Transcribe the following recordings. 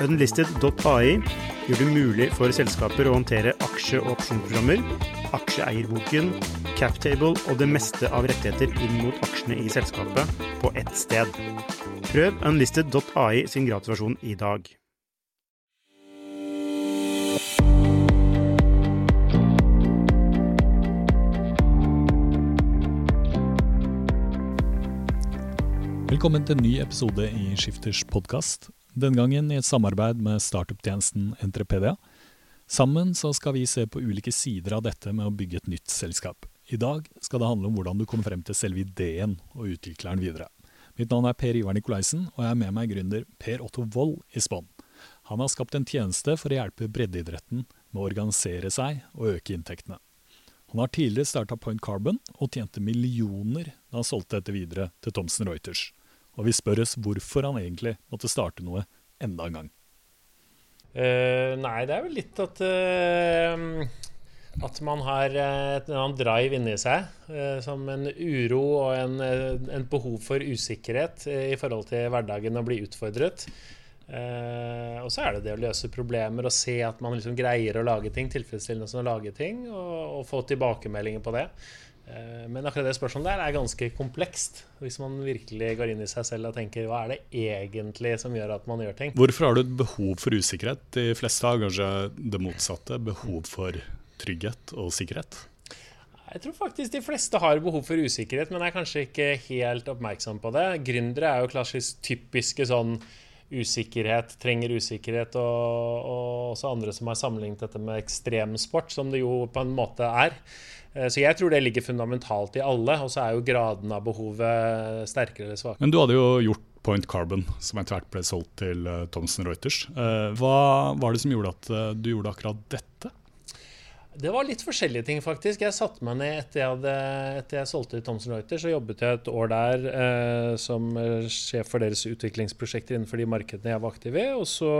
Unlisted.ai gjør det mulig for selskaper å håndtere aksje- og opsjonsprogrammer, aksjeeierboken, captable og det meste av rettigheter inn mot aksjene i selskapet på ett sted. Prøv unlisted.ai sin gratisversjon i dag. Velkommen til en ny episode i Skifters podkast. Denne gangen i et samarbeid med startup-tjenesten Entrepedia. Sammen så skal vi se på ulike sider av dette med å bygge et nytt selskap. I dag skal det handle om hvordan du kommer frem til selve ideen og utvikler den videre. Mitt navn er Per Ivar Nikolaisen, og jeg er med meg gründer Per Otto Wold i Spånn. Han har skapt en tjeneste for å hjelpe breddeidretten med å organisere seg og øke inntektene. Han har tidligere starta Point Carbon og tjente millioner da han solgte dette videre til Thomsen Reuters og vi spør oss hvorfor han egentlig måtte starte noe enda en gang. Uh, nei, det er vel litt at uh, At man har et annet drive inni seg. Uh, som en uro og en, en, behov for usikkerhet i forhold til hverdagen å bli utfordret. og så er det det å løse problemer og se at man liksom greier å lage ting tilfredsstillende som å lage ting, og, og få tilbakemeldinger på det. Eh, men akkurat det spørsmålet der er ganske komplekst. Hvis man virkelig går inn i seg selv og tenker hva er det egentlig som gjør at man gjør ting. Hvorfor har du et behov for usikkerhet? De fleste har kanskje det motsatte. Behov for trygghet og sikkerhet? Jeg tror faktisk de fleste har behov for usikkerhet, men er kanskje ikke helt oppmerksom på det. Gründere er jo klassisk typiske sånn usikkerhet, trenger usikkerhet, og, og også andre som har sammenlignet dette med ekstremsport, som det jo på en måte er. Eh, så jeg tror det ligger fundamentalt i alle, og så er jo graden av behovet sterkere eller svakere. Men du hadde jo gjort Point Carbon, som etter hvert ble solgt til uh, Thomson Reuters. Uh, hva var det som gjorde at du gjorde akkurat dette? Det var litt forskjellige ting, faktisk. Jeg satte meg ned etter jeg, hadde, etter jeg solgte til Thomson Reuters. Så jobbet jeg et år der som sjef for deres utviklingsprosjekter innenfor de markedene jeg var aktiv i. Og så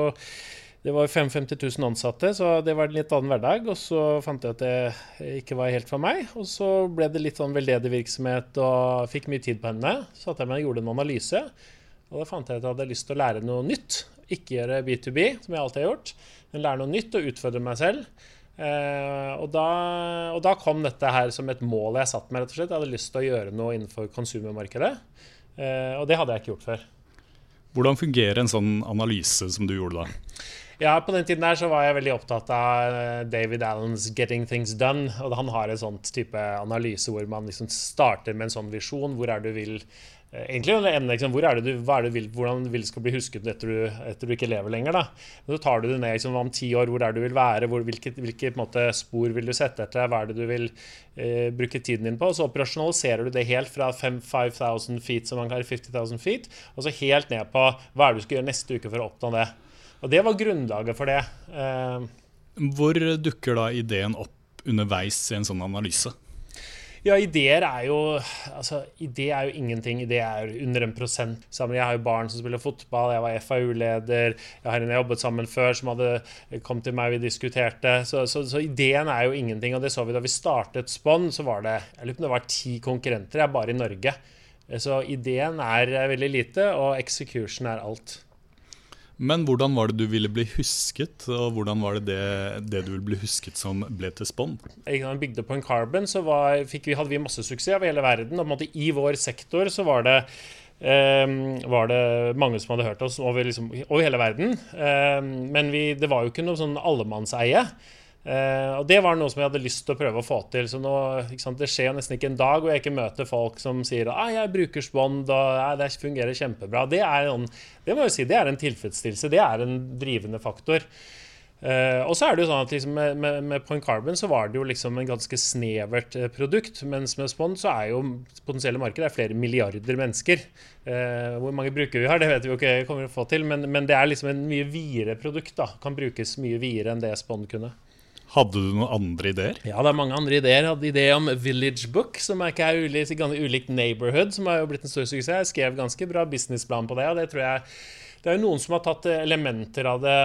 det var 55 000 ansatte, så det var en litt annen hverdag. Og så fant jeg at det ikke var helt for meg. Og så ble det litt sånn veldedig virksomhet og fikk mye tid på henne. Så satte jeg meg og gjorde en analyse. Og da fant jeg at jeg hadde lyst til å lære noe nytt. Ikke gjøre B2B, som jeg alltid har gjort, men lære noe nytt og utfordre meg selv. Eh, og, da, og, da, kom dette her som et mål jeg satt med, rett og slett. Jeg hadde lyst til å gjøre noe innenfor konsumermarkedet. Eh, og det hadde jeg ikke gjort før. Hvordan fungerer en sånn analyse som du gjorde da? Ja, På den tiden der så var jeg veldig opptatt av eh, David Allens 'Getting Things Done'. og Han har en sånn type analyse hvor man liksom starter med en sånn visjon. Hvor er du vil eh, Egentlig liksom, hvor er det du, hva er det du vil, Hvordan du skal bli husket etter du, etter du ikke lever lenger. da. Så tar du det ned liksom, om ti år. Hvor er det du vil være? Hvor, hvilke, hvilke måte, spor vil du sette etter? Hva er det du vil eh, bruke tiden din på? Så operasjonaliserer du det helt fra 5000 feet, som man kaller 50 000 feet, og så helt ned på hva er det du skal gjøre neste uke for å oppnå det. Og det var grunnlaget for det. Eh, Hvor dukker da ideen opp underveis i en sånn analyse? Ja, ideer er jo altså, idé er jo ingenting. Idé er under en prosent. Sammen. Jeg har jo barn som spiller fotball, jeg var FAU-leder, jeg har en jeg jobbet sammen før som hadde kommet til meg, vi diskuterte. Så, så, så, ideen er jo ingenting. Og det så vi da vi startet Spånn, så var det jeg lurer på om det var ti konkurrenter, jeg bare i Norge. Så ideen er veldig lite, og execution er alt. Men hvordan var det du ville bli husket, og hvordan var det det, det du ville bli husket som ble til Spond? Vi bygde på en Carbon, så var, vi, hadde vi masse suksess over hele verden. og på en måte I vår sektor så var det Um, var det mange som hadde hørt oss over, liksom, over hele verden. Um, men vi, det var jo ikke noe sånn allemannseie. Uh, og det var noe som jeg hadde lyst til å prøve å få til. Så nå, sant, Det skjer nesten ikke en dag hvor jeg ikke møter folk som sier at ah, jeg bruker Spond og ah, det fungerer kjempebra. Det er, en, det si, det er en tilfredsstillelse. Det er en drivende faktor. Uh, og så er det jo sånn at liksom med, med, med, Point Carbon så var det jo liksom en ganske snevert uh, produkt. Mens med Spond så er jo potensielle marked er flere milliarder mennesker. Uh, hvor mange brukere vi har, det vet vi jo ikke kommer å få til. Men, men det er liksom en mye videre produkt. da, Kan brukes mye videre enn det Spond kunne. Hadde du noen andre ideer? Ja, det er mange andre ideer. Jeg hadde idé om Village Book, som er ikke er ulikt, ulikt Neighborhood, som har jo blitt en stor suksess. Jeg skrev ganske bra businessplan på det, og det tror jeg det er jo noen som har tatt elementer av det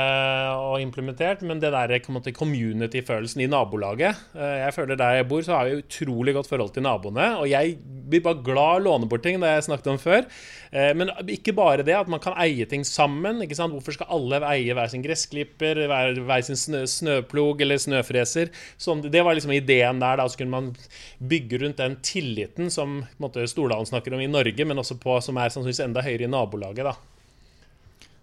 og implementert, men det der community-følelsen i nabolaget eh, Jeg føler Der jeg bor, så har vi utrolig godt forhold til naboene. Og jeg blir bare glad å låne bort ting, det jeg snakket om før. Eh, men ikke bare det, at man kan eie ting sammen. ikke sant? Hvorfor skal alle eie hver sin gressklipper, hver, hver sin snø, snøplog eller snøfreser? Sånn, det var liksom ideen der. da, Så kunne man bygge rundt den tilliten som Stordalen snakker om i Norge, men også på, som er sannsynligvis enda høyere i nabolaget. da.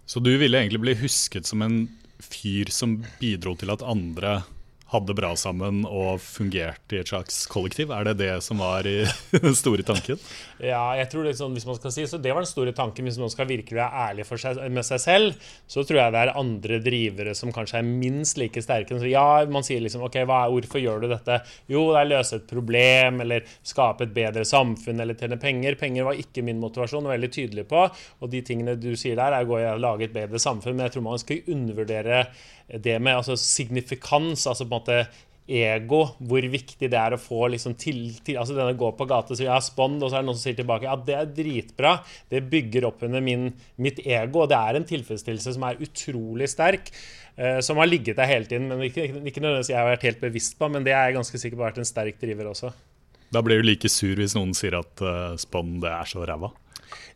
Så du ville egentlig bli husket som en fyr som bidro til at andre hadde bra sammen og fungerte i et slags kollektiv? Er det det som var i den store tanken? Ja, jeg tror det, sånn, hvis man skal si, så det var den store tanken. Hvis man skal virkelig være ærlig seg, med seg selv, så tror jeg det er andre drivere som kanskje er minst like sterke. Ja, man sier liksom OK, hva, hvorfor gjør du dette? Jo, det er løse et problem, eller skape et bedre samfunn, eller tjene penger. Penger var ikke min motivasjon, og veldig tydelig på. Og de tingene du sier der, er å lage et bedre samfunn. Men jeg tror man skal undervurdere det med altså, signifikans, altså på en måte ego, hvor viktig det er å få liksom til, til altså denne gå på gata og jeg ja, spond, og så er det noen som sier tilbake ja, det er dritbra. Det bygger opp under min, mitt ego, og det er en tilfredsstillelse som er utrolig sterk. Uh, som har ligget der hele tiden, men ikke, ikke nødvendigvis jeg har vært helt bevisst på, men det er jeg ganske sikker på har vært en sterk driver også. Da blir du like sur hvis noen sier at uh, spond det er så ræva?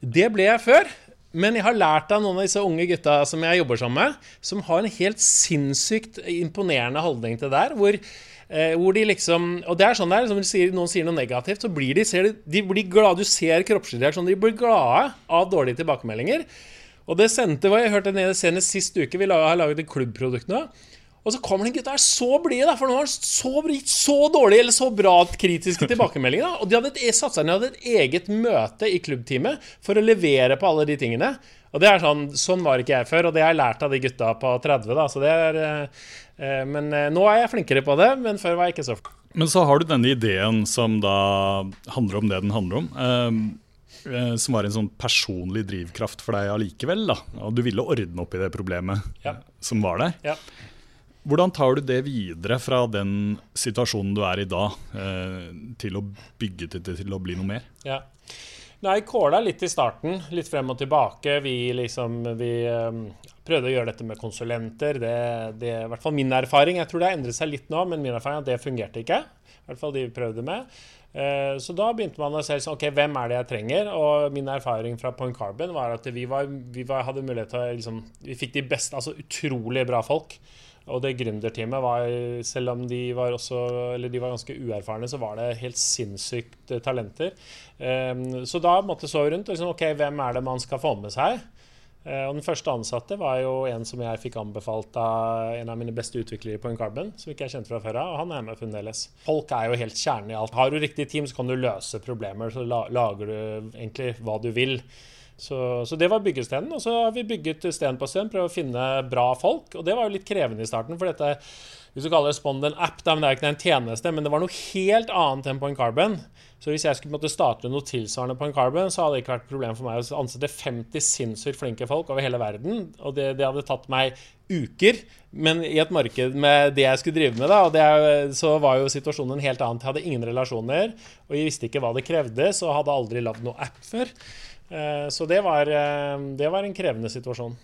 Det ble jeg før. Men jeg har lært av noen av disse unge gutta som jeg jobber sammen med, som har en helt sinnssykt imponerende holdning til det der. Hvor, eh, hvor de liksom Og det er sånn der, som sier, noen sier noe negativt, så blir de, de, de blir glade. Du ser kroppsreaksjonen, reaksjon. De blir glade av dårlige tilbakemeldinger. Og det sendte jeg hørte senest sist uke. Vi har laget et klubbprodukt nå. Og så kommer den gutta her så blide, for nå har han så, så dårlig eller så bra kritiske tilbakemeldinger. Da. Og de hadde et, satt seg ned hadde et eget møte i klubbteamet for å levere på alle de tingene. Og det er sånn, Sånn var ikke jeg før, og det har jeg lært av de gutta på 30. da, så det er, eh, Men eh, nå er jeg flinkere på det, men før var jeg ikke så flink. Men så har du denne ideen som da handler om det den handler om. Eh, eh som var en sånn personlig drivkraft for deg allikevel. da, Og du ville ordne opp i det problemet ja. som var der. Ja. Hvordan tar du det videre fra den situasjonen du er i da, eh, til å bygge det til, å bli noe mer? Ja. Nei, kåla litt i starten, litt frem og tilbake. Vi, liksom, vi um, prøvde å gjøre dette med konsulenter. Det, det er i hvert fall min erfaring. Jeg tror det har endret seg litt nå, men min erfaring er at det fungerte ikke. I hvert fall de vi prøvde med. Uh, så da begynte man å se sånn, ok, hvem er det jeg trenger. Og min erfaring fra Point Carbon var at vi, var, vi var, hadde mulighet til å liksom, Vi fikk de beste, altså utrolig bra folk. Og det gründerteamet var, selv om de var, også, de var ganske uerfarne, så var det helt sinnssykt eh, talenter. Um, så da måtte jeg så rundt og liksom, ok, hvem er det man skal få med seg? Uh, og Den første ansatte var jo en som jeg fikk anbefalt av en av mine beste utviklere på Incarbon, som ikke jeg kjente fra før av, og han er med fremdeles. Folk er jo helt kjernen i alt. Har du riktig team, så kan du løse problemer, så lager du egentlig hva du vil. Så, så, det var byggestenen. Og så har vi bygget sten på sten, prøvd å finne bra folk. Og det var jo litt krevende i starten, for dette hvis du kaller Spond en app, da, men det er jo ikke en tjeneste, men det var noe helt annet enn Point Carbon. Så hvis jeg skulle måtte starte noe tilsvarende Point Carbon, så hadde det ikke vært et problem for meg å ansette 50 sinnssykt flinke folk over hele verden. Og det, det, hadde tatt meg uker. Men i et marked med det jeg skulle drive med, da, og det, så var jo situasjonen helt annen. Jeg hadde ingen relasjoner, og jeg visste ikke hva det krevde, så hadde aldri lagd noe app før. Eh, så det var, eh, det var en krevende situasjon.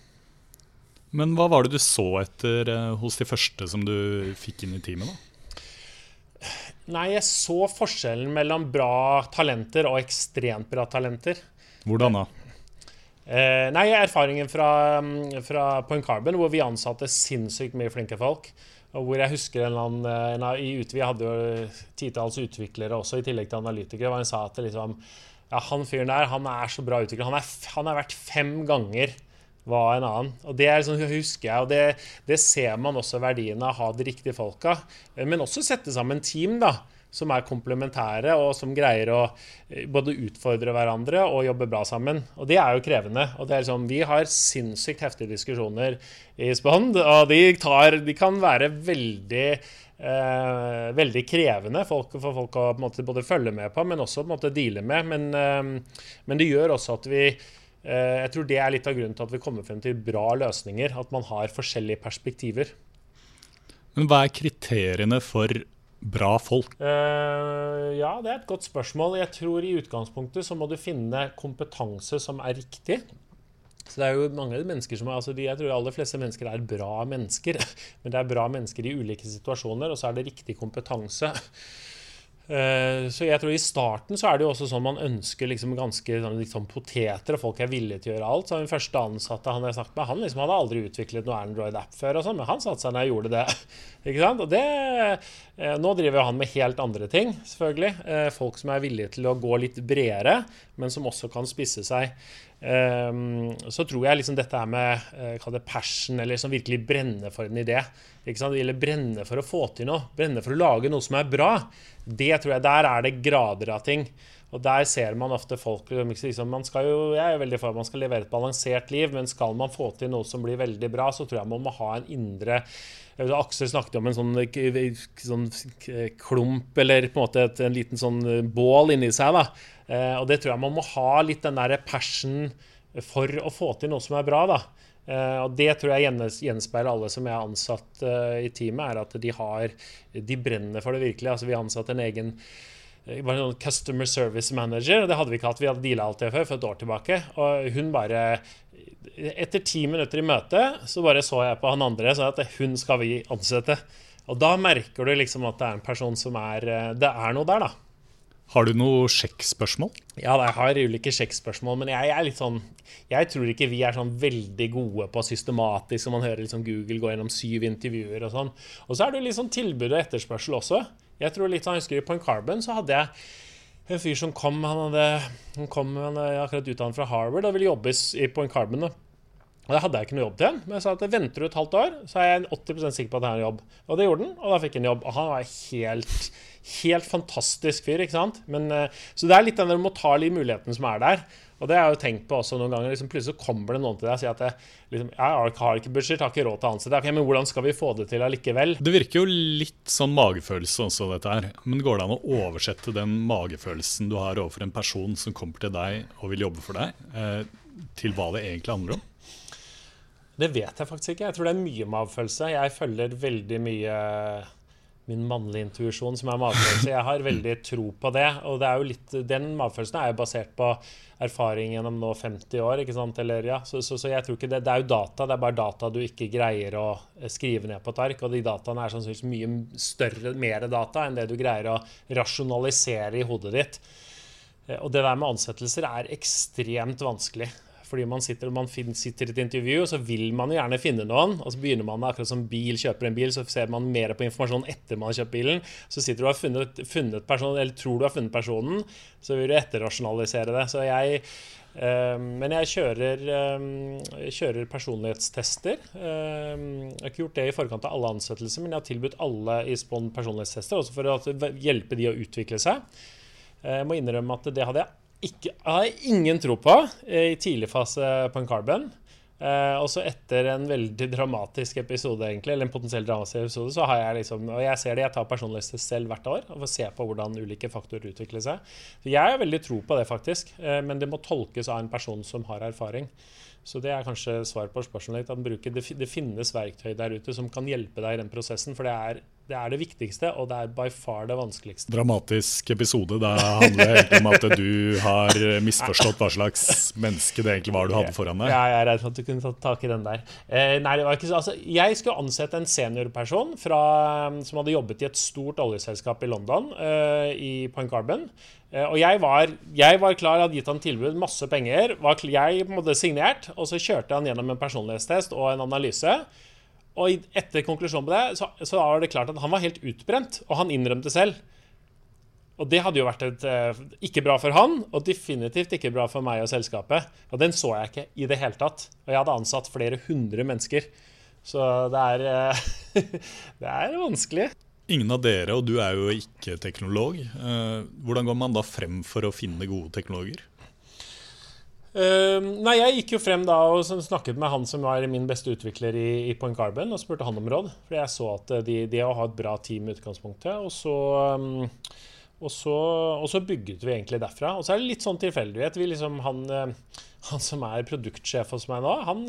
Men hva var det du så etter eh, hos de første som du fikk inn i teamet? da? Nei, jeg så forskjellen mellom bra talenter og ekstremt bra talenter. Hvordan da? Eh, nei, erfaringen fra, mm, fra Point Carbon, hvor vi ansatte sinnssykt mye flinke folk. Og hvor jeg husker en eller annen, en, I Utvi hadde jo titalls utviklere også, i tillegg til analytikere. hvor han sa at liksom, ja, han fyren der han er så bra utvikla. Han, han, er verdt fem ganger hva en annen. Og Det er sånn, husker jeg, og det, det ser man også verdien av å ha de riktige folka. Men også sette sammen team. da, som er komplementære, og som greier å eh, både utfordre hverandre og jobbe bra sammen. Og det er jo krevende. og det er liksom, Vi har sinnssykt heftige diskusjoner i Spond, og de, tar, de kan være veldig Eh, veldig krevende folk, for folk å måte, både følge med på, men også på en måte deale med. Men, eh, men det gjør også at vi eh, Jeg tror det er litt av grunnen til at vi kommer frem til bra løsninger. At man har forskjellige perspektiver. Men hva er kriteriene for bra folk? Uh, ja, det er et godt spørsmål. Jeg tror i utgangspunktet så må du finne kompetanse som er riktig. Så det er jo mange mennesker som er, altså de, Jeg tror de aller fleste mennesker er bra mennesker. Men det er bra mennesker i ulike situasjoner, og så er det riktig kompetanse. Eh, så jeg tror I starten så er det jo også sånn man ønsker liksom ganske sånn, liksom poteter, og folk er villige til å gjøre alt. Så Den første ansatte han jeg snakket med, han liksom hadde aldri utviklet noe Android-app før, og sånn, men han satte seg ned og gjorde det. ikke sant? Og det, eh, Nå driver han med helt andre ting, selvfølgelig. Eh, folk som er villige til å gå litt bredere, men som også kan spisse seg. Så tror jeg liksom dette her med det passion, eller som virkelig brenner for en idé, ikke sant? eller brenne for å få til noe, brenne for å lage noe som er bra, det tror jeg, Der er det grader av ting. Og der ser man ofte folk liksom, man skal jo, Jeg er veldig for at man skal levere et balansert liv, men skal man få til noe som blir veldig bra, så tror jeg man må ha en indre Aksel snakket om en sånn, sånn, klump, eller på en måte et, en liten sånn bål inni seg. da. Eh, og det tror jeg man må ha litt den der passion for å få til noe som er bra. da. Uh, og Det tror jeg gjenspeiler alle som er ansatt uh, i teamet, er at de har De brenner for det virkelig. Altså Vi har ansatt en egen uh, var en customer service manager. og Det hadde vi ikke hatt. Vi hadde deala alt det før, for et år tilbake. Og hun bare Etter ti minutter i møtet så bare så jeg på han andre og sa at hun skal vi ansette. Og da merker du liksom at det er en person som er Det er noe der, da. Har du noe sjekkspørsmål? Ja, jeg har ulike sjekkspørsmål. Men jeg, er litt sånn Jeg tror ikke vi er sånn veldig gode på systematisk, som man hører liksom Google gå gjennom syv intervjuer og sånn. Og så er det litt sånn tilbud og etterspørsel også. Jeg tror litt sånn, jeg husker I Point Carbon så hadde jeg en fyr som kom Han hadde han kom, han akkurat utdannet fra Harvard og ville jobbe i Point Carbon. Da. Og Da hadde jeg ikke noe jobb til. Men jeg sa at venter du et halvt år, så er jeg 80% sikker på at jeg har en jobb. Og det gjorde han, og da fikk han jobb. Og han var helt Helt fantastisk fyr. ikke sant? Men, eh, så det er litt den der mulighetene som er der. Og det har jeg jo tenkt på også noen ganger. Liksom, plutselig kommer det noen til deg og sier at jeg, liksom, jeg har ikke budsjett, har ikke råd til å ansette. Okay, men hvordan skal vi få det til allikevel? Det virker jo litt sånn magefølelse også, dette her. Men går det an å oversette den magefølelsen du har overfor en person som kommer til deg og vil jobbe for deg, eh, til hva det egentlig handler om? Det vet jeg faktisk ikke. Jeg tror det er mye magefølelse. Jeg følger veldig mye min mannlige intuisjon, som er magefølelse. Jeg har veldig tro på det. Og det litt, den magefølelsen er jo basert på erfaring gjennom nå 50 år. Eller, ja. så, så, så, jeg tror ikke det, det er jo data, det er bare data du ikke greier å eh, skrive ned på et ark. Og de dataene er sannsynligvis mye større, mer data enn det du greier å rasjonalisere i hodet ditt. Eh, og det der med ansettelser er ekstremt vanskelig. Fordi man sitter, man sitter i et intervju, og så vil man gjerne finne noen. Og så begynner man akkurat som bil kjøper en bil, så ser man mer på informasjonen etter man har kjøpt bilen. Så sitter du og har funnet, funnet personen, eller tror du har funnet personen, så vil du etterrasjonalisere det. Så jeg Uh, men jeg kjører, uh, kjører personlighetstester. Uh, jeg har ikke gjort det i forkant av alle ansettelser, men jeg har tilbudt alle i Spon personlighetstester, også for å hjelpe de å utvikle seg. Jeg må innrømme at det hadde jeg ikke, har jeg ingen tro på eh, i tidlig fase på en carbon. Eh, og så etter en veldig dramatisk episode, egentlig, eller en potensiell dramatisk episode, så har jeg liksom Og jeg ser det, jeg tar personlighetstest selv hvert år og får se på hvordan ulike faktorer utvikler seg. Så jeg har veldig tro på det, faktisk. Eh, men det må tolkes av en person som har erfaring. Så det er kanskje svar på spørsmålet ditt. At det finnes verktøy der ute som kan hjelpe deg i den prosessen. For det er det er det viktigste, og det er by far det vanskeligste. Dramatisk episode. Det handler egentlig om at du har misforstått hva slags menneske det egentlig var du hadde foran deg. Ja, jeg er redd for at du kunne tatt tak i den der. Eh, nei, det var ikke så, altså, Jeg skulle ansette en seniorperson fra, som hadde jobbet i et stort oljeselskap i London, eh, i Point Carbon. Eh, og jeg var, jeg var, klar, hadde gitt han tilbud, masse penger. Var, jeg hadde signert, og så kjørte han gjennom en personlighetstest og en analyse. Og etter konklusjonen på det, så, så var det klart at han var helt utbrent, og han innrømte selv. Og det hadde jo vært et, eh, ikke bra for han, og definitivt ikke bra for meg og selskapet. Og den så jeg ikke i det hele tatt. Og jeg hadde ansatt flere hundre mennesker. Så det er, eh, det er vanskelig. Ingen av dere, og du er jo ikke teknolog. Eh, hvordan går man da frem for å finne gode teknologer? Uh, nei, Jeg gikk jo frem da og snakket med han som var min beste utvikler i, i Point Carbon, og spurte han om råd. For jeg så at de, de har et bra team i utgangspunktet. Og så, og, så, og så, bygget vi egentlig derfra. Og så er det litt sånn tilfeldighet. Liksom, han, han, som er produktsjef hos meg nå, han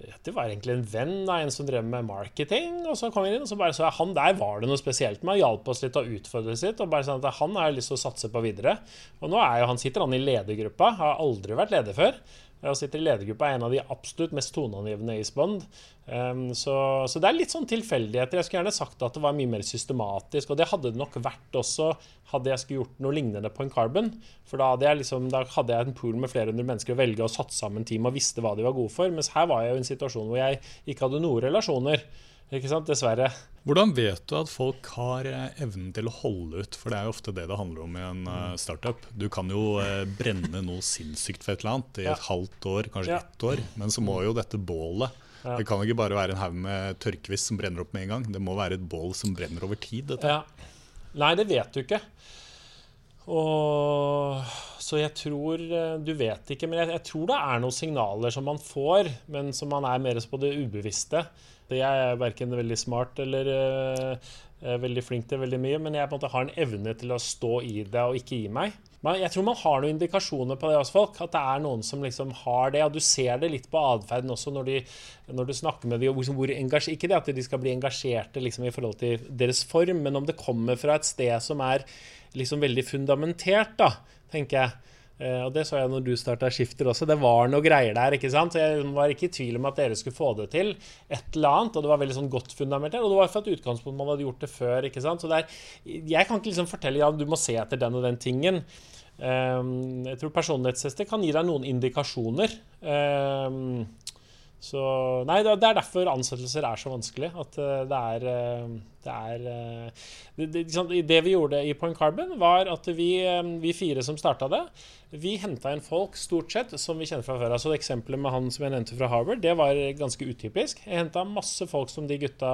det var egentlig en venn av en som drev med marketing. Og så kom jeg inn, og så bare så han der var det noe spesielt med. Hjalp oss litt å utfordre sitt. Og bare sånn at han har lyst til å satse på videre. Og nå er jo han sitter han i ledergruppa. Har aldri vært leder før. Og sitter i ledergruppa er en av de absolutt mest toneangivende i Spond. Um, så, så, det er litt sånn tilfeldigheter. Jeg skulle gjerne sagt at det var mye mer systematisk. Og det hadde det nok vært også hadde jeg skulle gjort noe lignende på en carbon. For da hadde jeg, liksom, da hadde jeg en pool med flere hundre mennesker å velge og satt sammen team og visste hva de var gode for. Mens her var jeg jo i en situasjon hvor jeg ikke hadde noen relasjoner. Ikke sant? Dessverre. Hvordan vet du at folk har eh, evnen til å holde ut? For det er jo ofte det det handler om i en uh, startup. Du kan jo uh, brenne noe sinnssykt for et eller annet i ja. et halvt år, kanskje ja. ett år. Men så må jo dette bålet ja. Det kan ikke bare være en haug med tørrkvist som brenner opp med en gang. Det må være et bål som brenner over tid. Nei, det vet du ikke. Og, så jeg tror Du vet ikke, men jeg, jeg, tror det er noen signaler som man får, men som man er mer på det ubevisste. Jeg er verken veldig smart eller uh, veldig flink til veldig mye, men jeg på en måte har en evne til å stå i det og ikke gi meg. Men jeg tror man har noen indikasjoner på det hos folk. At det er noen som liksom har det. Og du ser det litt på atferden også når, de, når, du snakker med dem. Liksom Ikke det at de skal bli engasjerte liksom i forhold til deres form, men om det kommer fra et sted som er liksom veldig fundamentert, da, tenker jeg. Uh, og Det så jeg når du starta Skifter også. Det var noe greier der. ikke sant? Jeg var ikke i tvil om at dere skulle få det til. Et eller annet, Og det var veldig sånn godt fundamentert. Og det var fra et utgangspunkt man hadde gjort det før. ikke sant? Så der, Jeg kan ikke liksom fortelle ja, du må se etter den og den tingen. Um, jeg tror personlighetstester kan gi deg noen indikasjoner. Um, så Nei, det er derfor ansettelser er så vanskelig. At eh, det er eh, Det, er, eh, det, det, det vi gjorde i Point Carbon, var at vi, vi fire som starta det, vi henta inn folk stort sett som vi kjenner fra før. Altså Eksempelet med han som jeg nevnte fra Harvard, det var ganske utypisk. Jeg henta masse folk som de gutta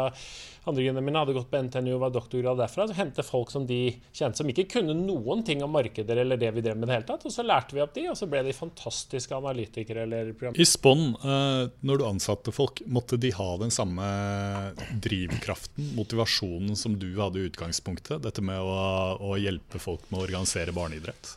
andre grunnene mine hadde gått på NTNU og var doktorgrad derfra. Så hentet folk som de kjente som ikke kunne noen ting om markeder eller det vi drev med det hele tatt. Og så lærte vi opp de, og så ble de fantastiske analytikere eller program. I Spon, eh, når du ansatte folk, måtte de ha den samme drivkraften, motivasjonen som du hadde i utgangspunktet? Dette med å, å hjelpe folk med å organisere barneidrett?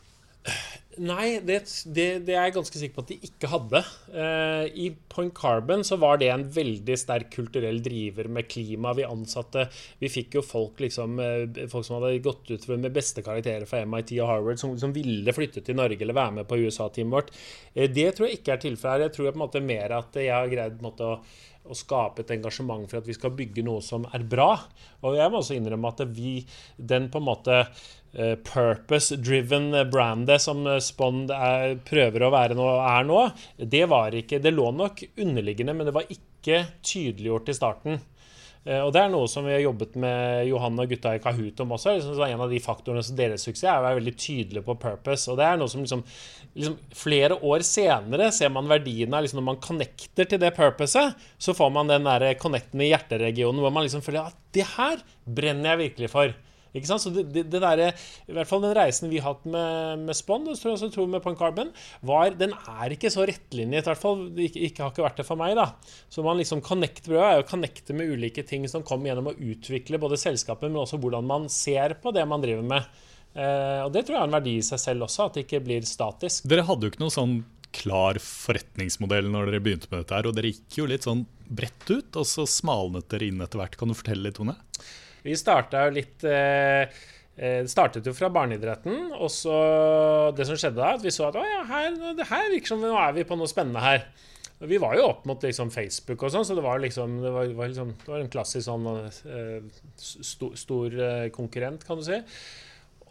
Nei, det, det, det, er jeg ganske sikker på at de ikke hadde. Uh, I Point Carbon så var det en veldig sterk kulturell driver med klima. Vi ansatte Vi fikk jo folk liksom uh, Folk som hadde gått ut med beste karakterer fra MIT og Harvard, som, som ville flytte til Norge eller være med på USA-teamet vårt. Uh, det tror jeg ikke er tilfellet. Jeg tror jeg på en måte mer at jeg har greid på en måte å å skape et engasjement for at vi skal bygge noe som er bra. Og jeg må også innrømme at vi, den på en måte purpose-driven brandet som Spond er, prøver å være nå, er nå, det var ikke Det lå nok underliggende, men det var ikke tydeliggjort i starten. Eh, og Det er noe som vi har jobbet med Johan og gutta i Kahoot om også. Liksom, en av de faktorene som deres suksess er å være veldig tydelig på purpose. Og det er noe som liksom, liksom Flere år senere ser man verdien av liksom, Når man connecter til det purposet, så får man den der connecten i hjerteregionen hvor man liksom føler at det her brenner jeg virkelig for. Ikke sant? Så det, det, det der, i hvert fall Den reisen vi har hatt med, med Spond, og tror jeg tror med Point Carbon, var, den er ikke så rettlinjet. I hvert fall ikke, ikke, har ikke vært det for meg. da. Så man liksom connecter, er å connecte med ulike ting som kommer gjennom å utvikle både selskapet, men også hvordan man ser på det man driver med. Eh, og Det tror jeg er en verdi i seg selv også, at det ikke blir statisk. Dere hadde jo ikke noe sånn klar forretningsmodell når dere begynte med dette, her, og dere gikk jo litt sånn bredt ut, og så smalnet dere inn etter hvert. Kan du fortelle litt, Tone? Vi starta jo litt eh, eh, startet jo fra barneidretten. Og så det som skjedde da, at vi så at å ja, her, det her virker som nå er vi på noe spennende her. Vi var jo opp mot liksom Facebook og sånn, så det var liksom det var, var liksom, det var en klassisk sånn eh, stor, stor konkurrent, kan du si.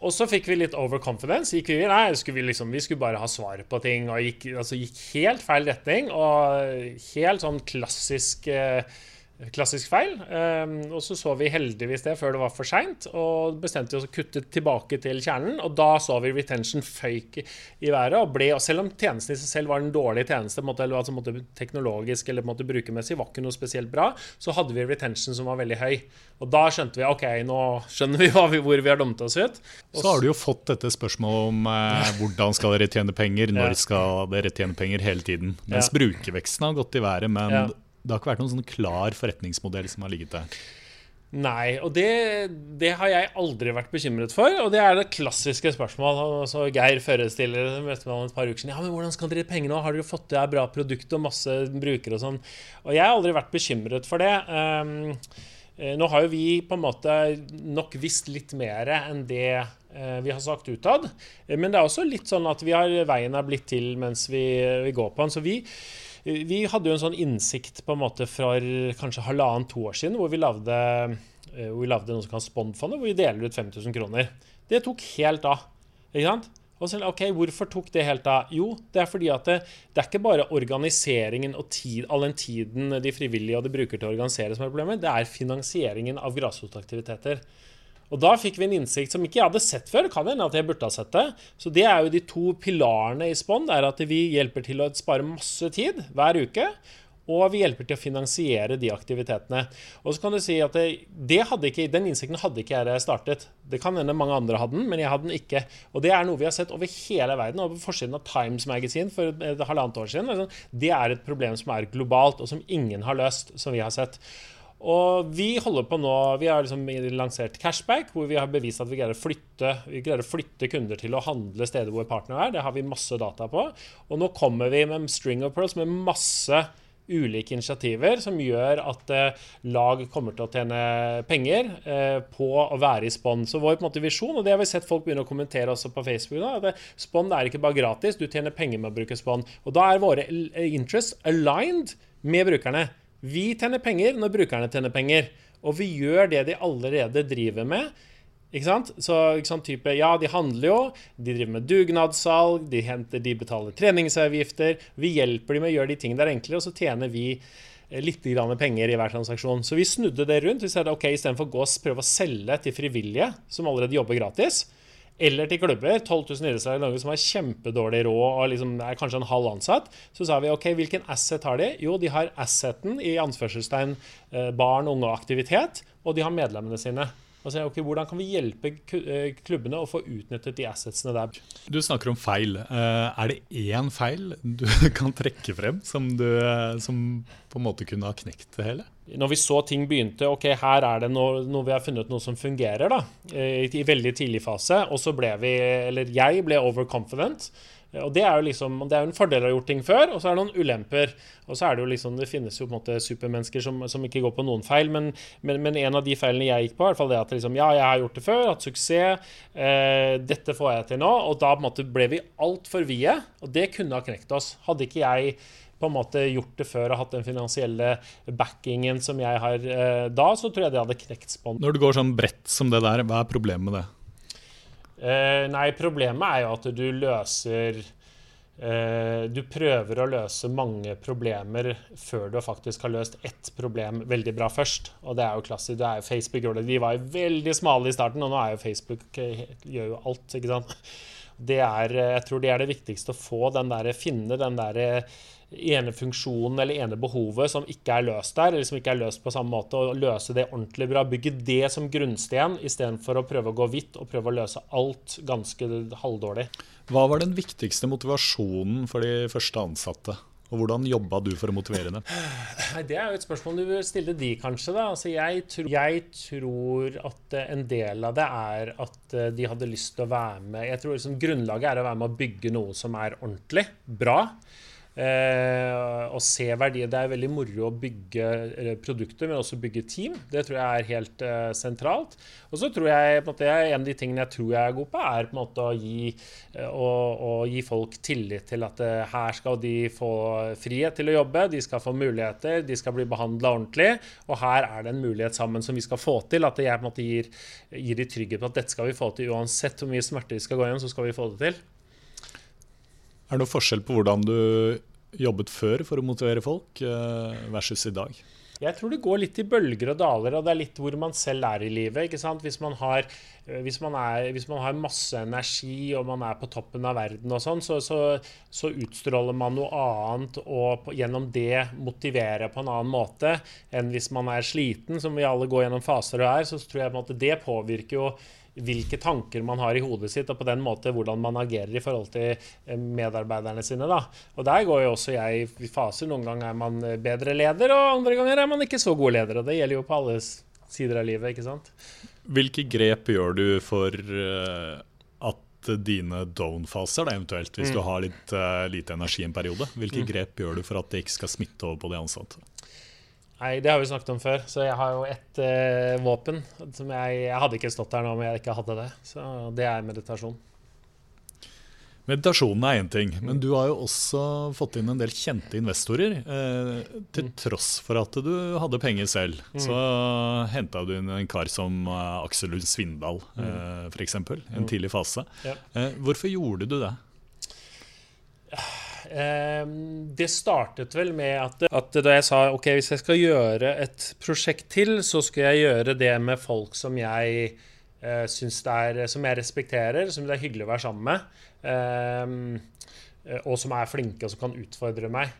Og så fikk vi litt overconfidence. Gikk vi, nei, skulle vi, liksom, vi skulle bare ha svar på ting. Og gikk, altså, gikk helt feil retning. Og helt sånn klassisk eh, klassisk feil. Um, og så så vi heldigvis det før det var for seint, og bestemte oss å kutte tilbake til kjernen. Og da så vi retention føyk i været. Og ble, og selv om tjenesten i seg selv var en dårlig tjeneste, måtte, eller altså måtte, teknologisk eller måtte, brukermessig, var ikke noe spesielt bra, så hadde vi retention som var veldig høy. Og da skjønte vi ok, nå skjønner vi, vi hvor vi har dummet oss ut. Og så har du jo fått dette spørsmålet om eh, hvordan skal dere tjene penger, når skal dere tjene penger hele tiden. Mens ja. brukerveksten har gått i været. men ja det har ikke vært noen sånn klar forretningsmodell som har ligget der? Nei, og det, det, har jeg aldri vært bekymret for. Og det er det klassiske spørsmålet. Så Geir forestiller møtte meg et par uker siden. Ja, men hvordan skal dere penger nå? Har dere fått til bra produkt og masse brukere og sånn? Og jeg har aldri vært bekymret for det. Um, nå har jo vi på en måte nok visst litt mer enn det uh, vi har sagt utad. Men det er også litt sånn at har, veien er blitt til mens vi, vi går på den. Så vi vi hadde jo en sånn innsikt på en måte fra kanskje halvannet-to år siden, hvor vi lagde, eh, noe som kan Spondfondet, hvor vi deler ut 5000 kroner. Det tok helt av. ikke sant? Så, ok, Hvorfor tok det helt av? Jo, det er fordi at det, det er ikke bare organiseringen og tid, all den tiden de frivillige og de bruker til å organisere som er problemet, det er finansieringen av grasrotaktiviteter. Og da fikk vi en innsikt som ikke jeg hadde sett før. Kan hende at jeg burde ha sett det. Så det er jo de to pilarene i Spond. er at Vi hjelper til å spare masse tid hver uke. Og vi hjelper til å finansiere de aktivitetene. Og så kan du si at det, det ikke, Den innsikten hadde ikke jeg startet. Det kan hende mange andre hadde den, men jeg hadde den ikke. Og det er noe vi har sett over hele verden. Og på forsiden av Times Magazine for et halvannet år siden. Det er et problem som er globalt, og som ingen har løst, som vi har sett. Og vi holder på nå, vi har liksom lansert cashback, hvor vi har bevist at vi greier, flytte, vi greier å flytte kunder til å handle steder hvor partner er. Det har vi masse data på. Og nå kommer vi med String of Pearls med masse ulike initiativer som gjør at eh, lag kommer til å tjene penger eh, på å være i Spond. Så vår måte, visjon, og det har vi sett folk begynne å kommentere også på Facebook, er at Spond er ikke bare gratis, du tjener penger med å bruke Spond. Og da er våre interests aligned med brukerne. Vi tjener penger når brukerne tjener penger. Og vi gjør det de allerede driver med. Ikke sant? Så ikke sant, type, Ja, de handler jo, de driver med dugnadssalg, de, henter, de betaler treningsavgifter. Vi hjelper dem med å gjøre de tingene der enklere, og så tjener vi eh, litt penger i hver transaksjon. Så vi snudde det rundt. Vi sa ok, istedenfor å gå og prøve å selge til frivillige som allerede jobber gratis, eller til klubber, 12 000 idrettslag i Norge som har kjempedårlig råd og liksom er kanskje en halv ansatt, så sa vi ok, hvilken asset har de? Jo, de har asseten i anførselstegn eh, barn, unge og aktivitet, og de har medlemmene sine. Og så, okay, Hvordan kan vi hjelpe eh, klubbene å få utnyttet de assetsene der? Du snakker om feil. Eh, er det én feil du kan trekke frem som, du, som på en måte kunne ha knekt det hele? Når vi så ting begynte Ok, her er det noe, noe vi har funnet noe som fungerer, da, i, i, veldig tidlig fase, og så ble vi, eller jeg ble overconfident. Og Det er jo liksom, det er jo en fordel å ha gjort ting før, og så er det noen ulemper. Og så er Det jo liksom, det finnes jo på en måte supermennesker som, som ikke går på noen feil, men, men, men, en av de feilene jeg gikk på, i hvert fall det at liksom, ja, jeg har gjort det før, hatt suksess, eh, dette får jeg til nå. Og da på en måte ble vi altfor vide, og det kunne ha knekt oss. Hadde ikke jeg på en måte gjort det før og hatt den finansielle backingen som jeg har eh, da, så tror jeg det hadde knekt spånd. Når det går sånn bredt som det der, hva er problemet med det? Eh, nei, problemet er jo at du løser eh, Du prøver å løse mange problemer før du faktisk har løst ett problem veldig bra først. Og det er jo klassisk. Det er jo Facebook det. De var jo veldig smale i starten, og nå er jo Facebook eh, gjør jo alt, ikke sant. Det er, eh, jeg tror det er det viktigste å få den der, finne den der ene funksjonen eller ene behovet som ikke er løst der, eller som ikke er løst på samme måte, og løse det ordentlig bra. Bygge det som grunnsten istedenfor å prøve å gå vidt og prøve å løse alt ganske halvdårlig. Hva var den viktigste motivasjonen for de første ansatte? Og hvordan jobba du for å motivere dem? Det er jo et spørsmål du bør stille de, kanskje. da. Altså, jeg, tror, jeg, tror, at en del av det er at eh, de hadde lyst til å være med Jeg tror liksom, Grunnlaget er å være med å bygge noe som er ordentlig, bra. Eh, og se verdier. Det er veldig moro å bygge eh, produkter, men også bygge team. Det tror jeg er helt eh, sentralt. Og så tror jeg en, en av de tingene jeg tror jeg er god på, er på en måte å gi, eh, å, å gi folk tillit til at eh, her skal de få frihet til å jobbe, de skal få muligheter, de skal bli behandla ordentlig. Og her er det en mulighet sammen som vi skal få til. At jeg på en måte gir, gir de trygghet på at dette skal vi få til uansett hvor mye smerte vi skal gå igjen, så skal vi få det til. Er det noe forskjell på hvordan du jobbet før for å motivere folk, eh, versus i dag? Jeg tror det går litt i bølger og daler, og det er litt hvor man selv er i livet. Hvis man har, eh, hvis man er, hvis man har masse energi og man er på toppen av verden, og sånn, så, så, så, utstråler man noe annet og gjennom det motiverer på en annen måte enn hvis man er sliten, som vi alle går gjennom faser og er. Så tror jeg at det påvirker jo hvilke tanker man har i hodet sitt, og på den måte hvordan man agerer i forhold til eh, medarbeiderne sine. Da. Og Der går jo også jeg i faser. Noen ganger er man bedre leder, og andre ganger er man ikke så god leder. og Det gjelder jo på alle sider av livet. ikke sant? Hvilke grep gjør du for uh, at dine down-faser, eventuelt, hvis mm. du har litt uh, lite energi en periode, hvilke mm. grep gjør du for at det ikke skal smitte over på de ansatte? Nei, det har vi snakket om før. Så jeg har jo ett uh, våpen. som jeg, jeg, hadde ikke stått her nå om jeg ikke hadde det. Så det er meditasjon. Meditasjonen er én ting, men du har jo også fått inn en del kjente investorer. Eh, til mm. tross for at du hadde penger selv, mm. så henta du inn en kar som uh, Aksel Lund Svindal, mm. eh, f.eks. En mm. tidlig fase. Eh, hvorfor gjorde du det? Ehm, det startet vel med at, at, da jeg sa ok, hvis jeg skal gjøre et prosjekt til, så skal jeg gjøre det med folk som jeg uh, syns det er Som jeg respekterer, som det er hyggelig å være sammen med. Um, og som er flinke og som kan utfordre meg.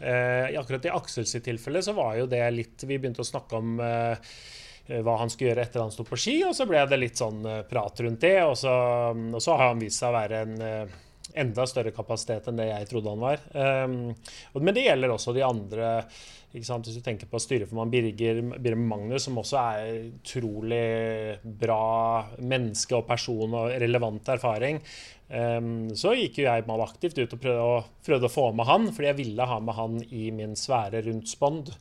Uh, akkurat i Aksels tilfelle så var jo det litt Vi begynte å snakke om hva han skulle gjøre etter han sto på ski, og så ble det litt sånn prat rundt det. Og så, og så har han vist seg å være en enda større kapasitet enn det jeg trodde han var. Um, men det gjelder også de andre. Hvis du tenker på styreformann Birger, Birger Magnus, som også er utrolig bra menneske og person og relevant erfaring, um, så gikk jo jeg mal aktivt ut og prøvde å, prøvde å, få med han, fordi jeg ville ha med han i min sfære rundt Spond.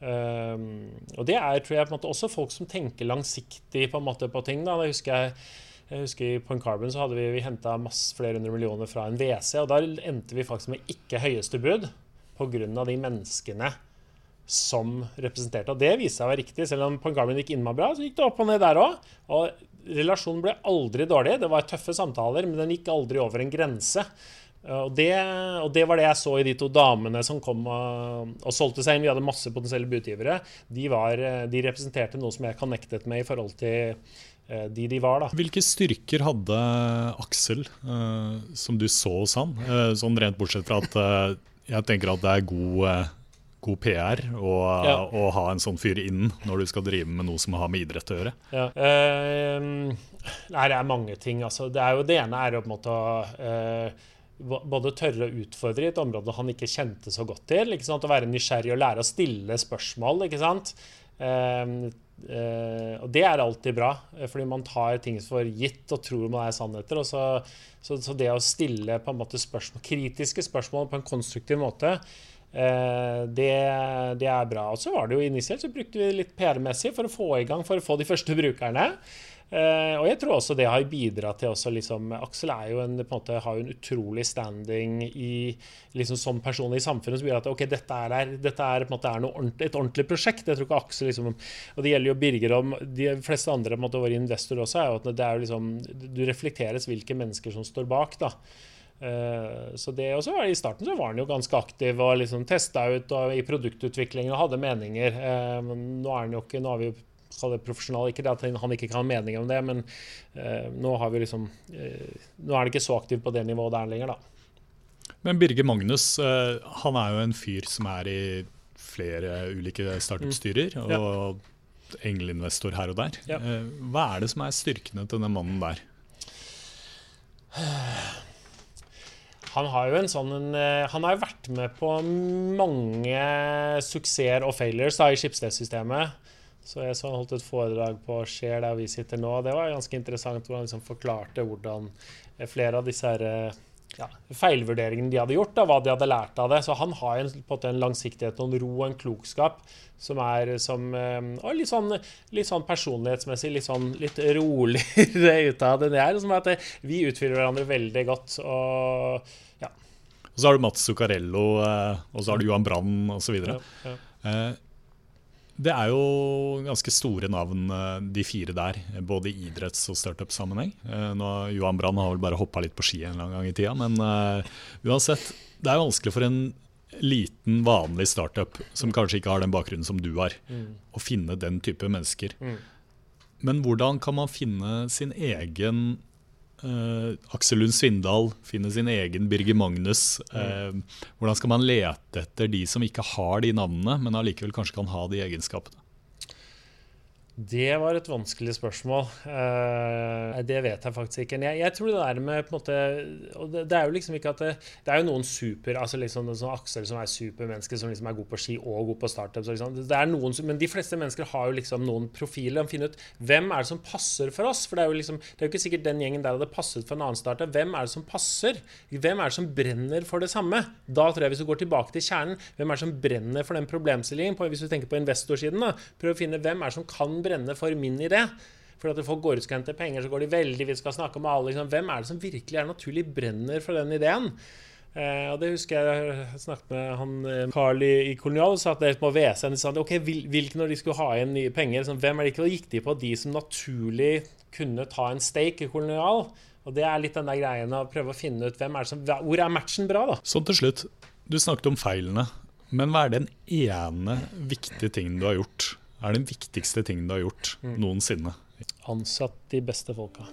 Um, og det er tror jeg, på en måte, også folk som tenker langsiktig på, en måte, på ting. Da. Det husker jeg jeg husker På en Carbon så hadde vi, vi henta flere hundre millioner fra en WC, og da endte vi faktisk med ikke høyeste bud pga. de menneskene som representerte. Og det viste seg å være riktig. Selv om Point Carbon gikk innmari bra, så gikk det opp og ned der òg. Og relasjonen ble aldri dårlig. Det var tøffe samtaler, men den gikk aldri over en grense. Og det, og det, var det jeg så i de to damene som kom og, og solgte seg inn. Vi hadde masse potensielle budgivere. De, var, de representerte noe som jeg connectet med i forhold til de de var. da. Hvilke styrker hadde Aksel, uh, som du så hos han? Uh, sånn rent bortsett fra at uh, jeg tenker at det er god, god PR å, ja. å, ha en sånn fyr inn når du skal drive med noe som har med idrett å gjøre. Ja. nei, det er mange ting. Altså, det, er jo, det ene er å på en måte både tørre å utfordre i et område han ikke kjente så godt til. Å være nysgjerrig og lære å stille spørsmål. ikke sant? Uh, og det er alltid bra, eh, fordi man tar ting for gitt og tror man er sannheter. så, så, så, det å stille på en måte spørsmål, kritiske spørsmål på en konstruktiv måte, uh, det, det, er bra. Og så var det jo initielt så brukte vi litt PR-messig for å få i gang, for å få de første brukerne. Uh, og jeg tror også det har bidratt til også liksom, Aksel er jo en, på en måte, har jo en utrolig standing i, liksom, som person i samfunnet som gjør at ok, dette er, dette er, måte, er ordentlig, et ordentlig prosjekt. Jeg tror ikke Aksel liksom, Og det gjelder jo Birger og de fleste andre på en måte, våre investorer også. er jo at det er jo liksom, Du reflekteres hvilke mennesker som står bak. da. Uh, så det også I starten så var han jo ganske aktiv og liksom testa ut og i produktutvikling og hadde meninger. Uh, nå er han jo ikke, nå har vi jo kalle det profesjonal. Ikke at han ikke kan ha meninger om det, men uh, nå, har vi liksom, uh, nå er han ikke så aktiv på det nivået der lenger, da. Men Birger Magnus, uh, han er jo en fyr som er i flere ulike startup-styrer. Mm. Ja. og engelinvestor her og der. Ja. Hva er det som er styrkene til den mannen der? Han har jo en sånn Han har jo vært med på mange suksesser og failures da, i Schibsted-systemet. Så jeg så han holdt et foredrag på Skjer der vi sitter nå. Det var ganske interessant hvor han liksom forklarte hvordan flere av disse her, ja, feilvurderingene de hadde gjort, da, hva de hadde lært av det. Så han har en, på en langsiktighet og en ro og en klokskap som er som eh, Og litt sånn, litt sånn personlighetsmessig litt sånn litt roligere utad enn jeg er. Som at vi utfyller hverandre veldig godt. og ja. Og så har du Mats Zuccarello, eh, og så har du Johan Brann osv. Ja, ja. Det er jo ganske store navn, eh, de fire der. Både i idretts- og startup-sammenheng. Eh, Johan Brann har vel bare hoppa litt på ski en gang i tida, men uh, uansett. Det er vanskelig for en liten, vanlig startup som kanskje ikke har den bakgrunnen som du har, Mm. å finne den type mennesker. Mm. Men hvordan kan man finne sin egen eh, Aksel Lund Svindal, finner sin egen Birger Magnus? Eh, hvordan skal man lete etter de som ikke har de navnene, men allikevel kanskje kan ha de egenskapene? Det var et vanskelig spørsmål. Eh, det vet jeg faktisk ikke. Jeg, jeg tror det der med på en måte og det, det er jo liksom ikke at det, det er jo noen super altså liksom sånn Aksel som er supermenneske, som liksom er god på ski og god på startup. Liksom. Det er noen, men de fleste mennesker har jo liksom noen profiler. De finner ut hvem er det som passer for oss. For det er jo liksom, det er jo ikke sikkert den gjengen der hadde passet for en annen startup. Hvem er det som passer? Hvem er det som brenner for det samme? Da tror jeg hvis du går tilbake til kjernen, hvem er det som brenner for den problemstillingen? Hvis du tenker på investorsiden, da, prøv å finne hvem er det som kan brenne for min idé. For at folk går ut og henter penger, så går de veldig Vi skal snakke med alle. Liksom. Hvem er det som virkelig er naturlig brenner for den ideen? Eh, og det husker jeg jeg snakket med han eh, Carl i, i Kolonial, sa at på WC-en sa ok, hvil- hvilke når de skulle ha inn nye penger, liksom, hvem er det ikke? Og gikk de på de som naturlig kunne ta en stake i Kolonial? Og det er litt den der greien å prøve å finne ut er som, hvor er matchen bra, da? Sånn til slutt, du snakket om feilene. Men hva er den ene viktige tingen du har gjort? Er den viktigste tingen du har gjort noensinne? Ansatt de beste folka.